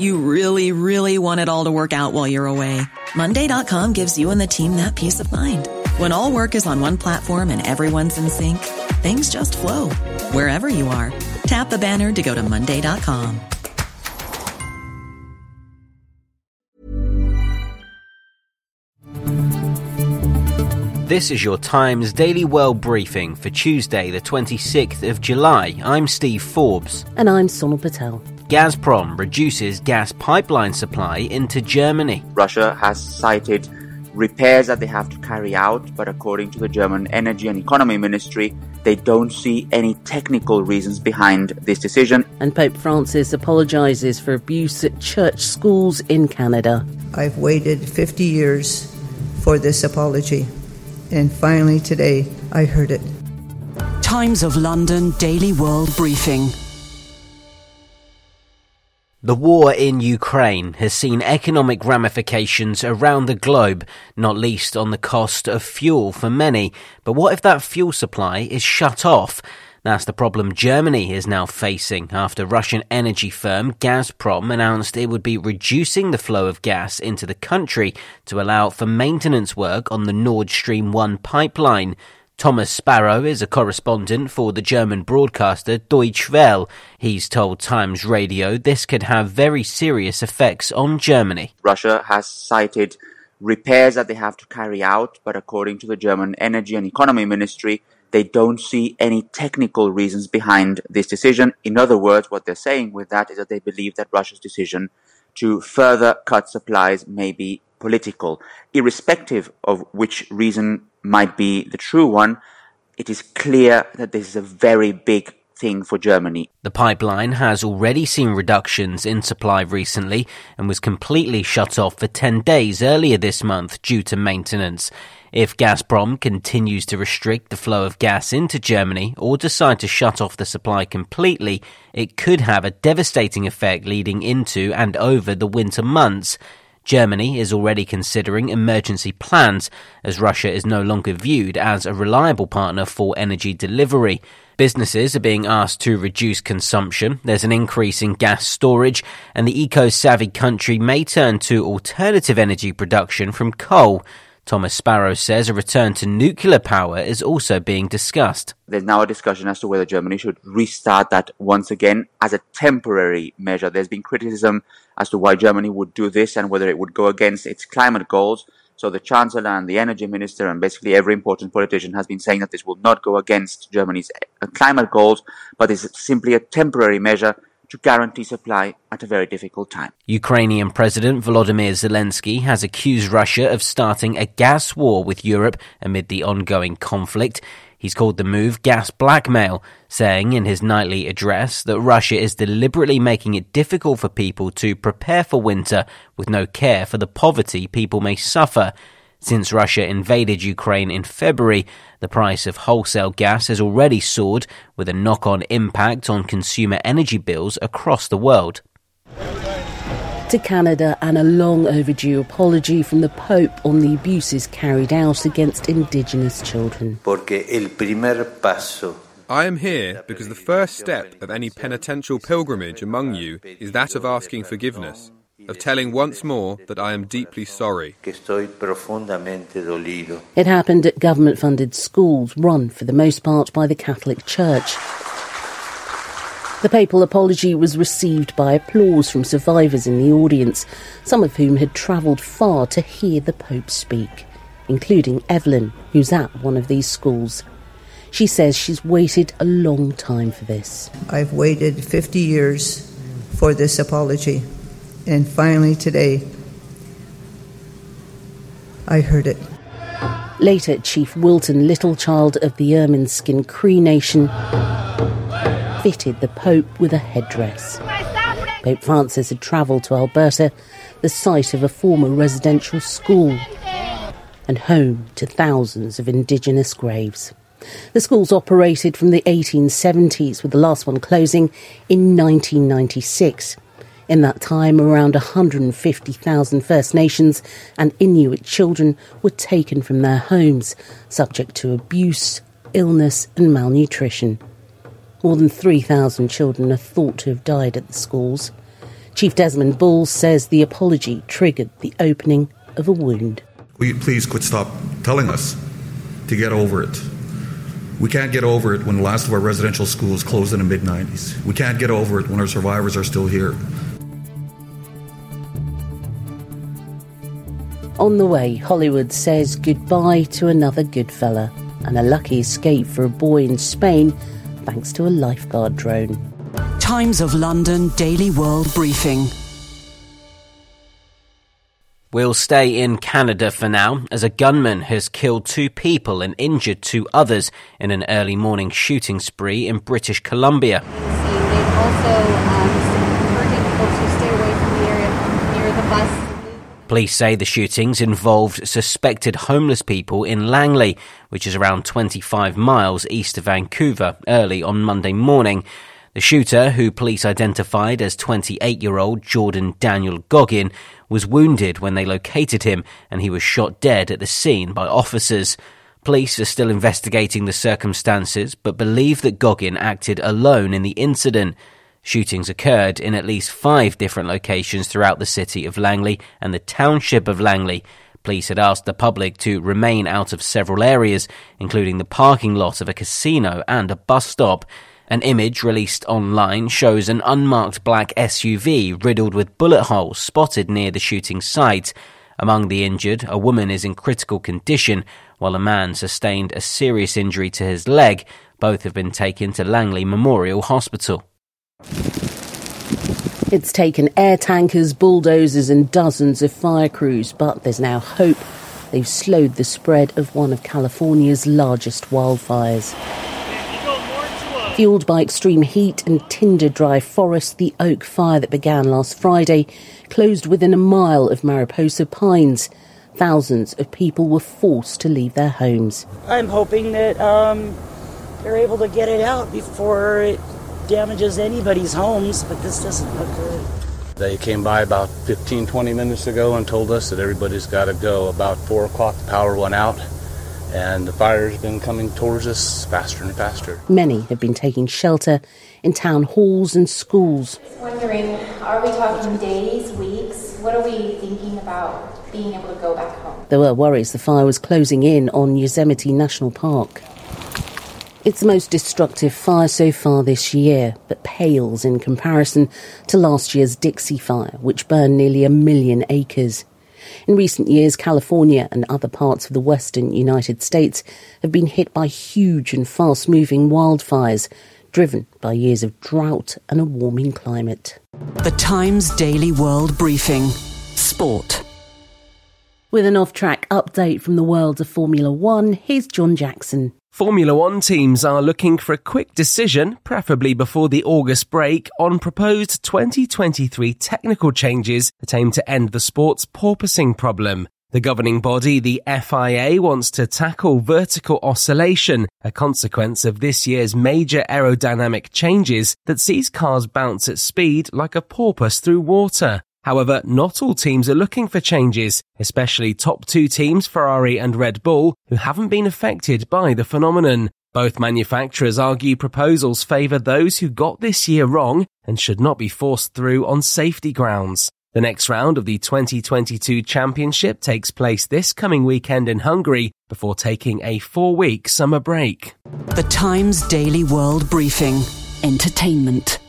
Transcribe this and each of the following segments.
You really, really want it all to work out while you're away. Monday.com gives you and the team that peace of mind. When all work is on one platform and everyone's in sync, things just flow wherever you are. Tap the banner to go to Monday.com. This is your Times Daily World Briefing for Tuesday, the 26th of July. I'm Steve Forbes. And I'm Sonal Patel. Gazprom reduces gas pipeline supply into Germany. Russia has cited repairs that they have to carry out, but according to the German Energy and Economy Ministry, they don't see any technical reasons behind this decision. And Pope Francis apologises for abuse at church schools in Canada. I've waited 50 years for this apology. And finally, today, I heard it. Times of London Daily World Briefing. The war in Ukraine has seen economic ramifications around the globe, not least on the cost of fuel for many. But what if that fuel supply is shut off? That's the problem Germany is now facing after Russian energy firm Gazprom announced it would be reducing the flow of gas into the country to allow for maintenance work on the Nord Stream 1 pipeline. Thomas Sparrow is a correspondent for the German broadcaster Deutsche Welle. He's told Times Radio this could have very serious effects on Germany. Russia has cited repairs that they have to carry out, but according to the German Energy and Economy Ministry, they don't see any technical reasons behind this decision. In other words, what they're saying with that is that they believe that Russia's decision to further cut supplies may be political. Irrespective of which reason might be the true one, it is clear that this is a very big thing for Germany. The pipeline has already seen reductions in supply recently and was completely shut off for 10 days earlier this month due to maintenance. If Gazprom continues to restrict the flow of gas into Germany or decide to shut off the supply completely, it could have a devastating effect leading into and over the winter months. Germany is already considering emergency plans as Russia is no longer viewed as a reliable partner for energy delivery. Businesses are being asked to reduce consumption. There's an increase in gas storage, and the eco savvy country may turn to alternative energy production from coal. Thomas Sparrow says a return to nuclear power is also being discussed. There's now a discussion as to whether Germany should restart that once again as a temporary measure. There's been criticism as to why Germany would do this and whether it would go against its climate goals. So the Chancellor and the Energy Minister and basically every important politician has been saying that this will not go against Germany's uh, climate goals, but is simply a temporary measure to guarantee supply at a very difficult time. Ukrainian President Volodymyr Zelensky has accused Russia of starting a gas war with Europe amid the ongoing conflict. He's called the move gas blackmail, saying in his nightly address that Russia is deliberately making it difficult for people to prepare for winter with no care for the poverty people may suffer. Since Russia invaded Ukraine in February, the price of wholesale gas has already soared, with a knock on impact on consumer energy bills across the world. To Canada, and a long overdue apology from the Pope on the abuses carried out against Indigenous children. I am here because the first step of any penitential pilgrimage among you is that of asking forgiveness of telling once more that I am deeply sorry. It happened at government funded schools run for the most part by the Catholic Church. The papal apology was received by applause from survivors in the audience, some of whom had travelled far to hear the Pope speak, including Evelyn, who's at one of these schools. She says she's waited a long time for this. I've waited 50 years for this apology. And finally, today, I heard it. Later, Chief Wilton Littlechild of the Ermineskin Cree Nation fitted the Pope with a headdress. Pope Francis had travelled to Alberta the site of a former residential school and home to thousands of indigenous graves. The schools operated from the 1870s, with the last one closing in 1996. In that time, around 150,000 First Nations and Inuit children were taken from their homes, subject to abuse, illness, and malnutrition. More than 3,000 children are thought to have died at the schools. Chief Desmond Bull says the apology triggered the opening of a wound. Will you please quit stop telling us to get over it? We can't get over it when the last of our residential schools closed in the mid 90s. We can't get over it when our survivors are still here. On the way, Hollywood says goodbye to another good fella and a lucky escape for a boy in Spain thanks to a lifeguard drone. Times of London Daily World Briefing. We'll stay in Canada for now, as a gunman has killed two people and injured two others in an early morning shooting spree in British Columbia. They've also um, people to stay away from the area near the bus Police say the shootings involved suspected homeless people in Langley, which is around 25 miles east of Vancouver, early on Monday morning. The shooter, who police identified as 28 year old Jordan Daniel Goggin, was wounded when they located him and he was shot dead at the scene by officers. Police are still investigating the circumstances but believe that Goggin acted alone in the incident. Shootings occurred in at least five different locations throughout the city of Langley and the township of Langley. Police had asked the public to remain out of several areas, including the parking lot of a casino and a bus stop. An image released online shows an unmarked black SUV riddled with bullet holes spotted near the shooting site. Among the injured, a woman is in critical condition, while a man sustained a serious injury to his leg. Both have been taken to Langley Memorial Hospital. It's taken air tankers, bulldozers, and dozens of fire crews, but there's now hope they've slowed the spread of one of California's largest wildfires. Fueled by extreme heat and tinder dry forest, the oak fire that began last Friday closed within a mile of Mariposa Pines. Thousands of people were forced to leave their homes. I'm hoping that um, they're able to get it out before it damages anybody's homes, but this doesn't look good. They came by about 15, 20 minutes ago and told us that everybody's got to go. About 4 o'clock, the power went out, and the fire's been coming towards us faster and faster. Many have been taking shelter in town halls and schools. Wondering, are we talking days, weeks? What are we thinking about being able to go back home? There were worries the fire was closing in on Yosemite National Park. It's the most destructive fire so far this year, but pales in comparison to last year's Dixie Fire, which burned nearly a million acres. In recent years, California and other parts of the western United States have been hit by huge and fast moving wildfires, driven by years of drought and a warming climate. The Times Daily World Briefing Sport. With an off track update from the world of Formula One, here's John Jackson. Formula One teams are looking for a quick decision, preferably before the August break, on proposed 2023 technical changes that aim to end the sport's porpoising problem. The governing body, the FIA, wants to tackle vertical oscillation, a consequence of this year's major aerodynamic changes that sees cars bounce at speed like a porpoise through water. However, not all teams are looking for changes, especially top two teams, Ferrari and Red Bull, who haven't been affected by the phenomenon. Both manufacturers argue proposals favour those who got this year wrong and should not be forced through on safety grounds. The next round of the 2022 championship takes place this coming weekend in Hungary before taking a four week summer break. The Times Daily World Briefing Entertainment.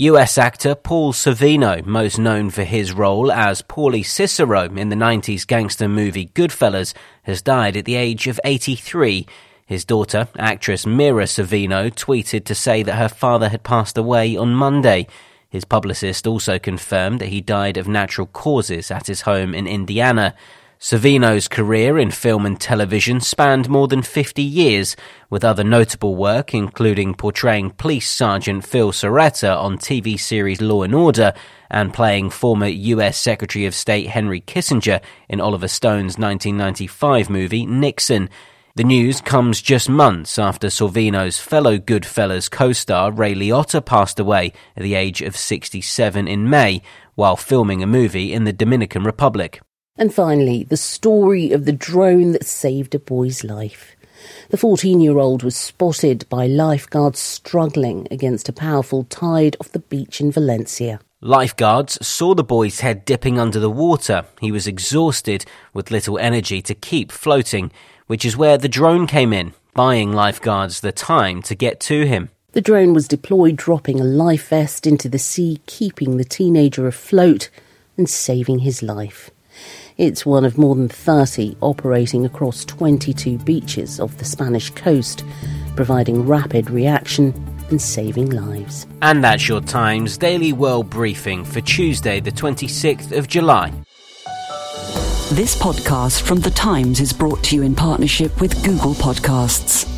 US actor Paul Sorvino, most known for his role as Paulie Cicero in the 90s gangster movie Goodfellas, has died at the age of 83. His daughter, actress Mira Sorvino, tweeted to say that her father had passed away on Monday. His publicist also confirmed that he died of natural causes at his home in Indiana. Sorvino's career in film and television spanned more than 50 years, with other notable work including portraying Police Sergeant Phil Cerreta on TV series Law and Order and playing former US Secretary of State Henry Kissinger in Oliver Stone's 1995 movie Nixon. The news comes just months after Sorvino's fellow Goodfellas co-star Ray Liotta passed away at the age of 67 in May while filming a movie in the Dominican Republic. And finally, the story of the drone that saved a boy's life. The 14 year old was spotted by lifeguards struggling against a powerful tide off the beach in Valencia. Lifeguards saw the boy's head dipping under the water. He was exhausted with little energy to keep floating which is where the drone came in, buying lifeguards the time to get to him. The drone was deployed, dropping a life vest into the sea, keeping the teenager afloat and saving his life. It's one of more than 30 operating across 22 beaches off the Spanish coast, providing rapid reaction and saving lives. And that's your Times Daily World Briefing for Tuesday, the 26th of July. This podcast from The Times is brought to you in partnership with Google Podcasts.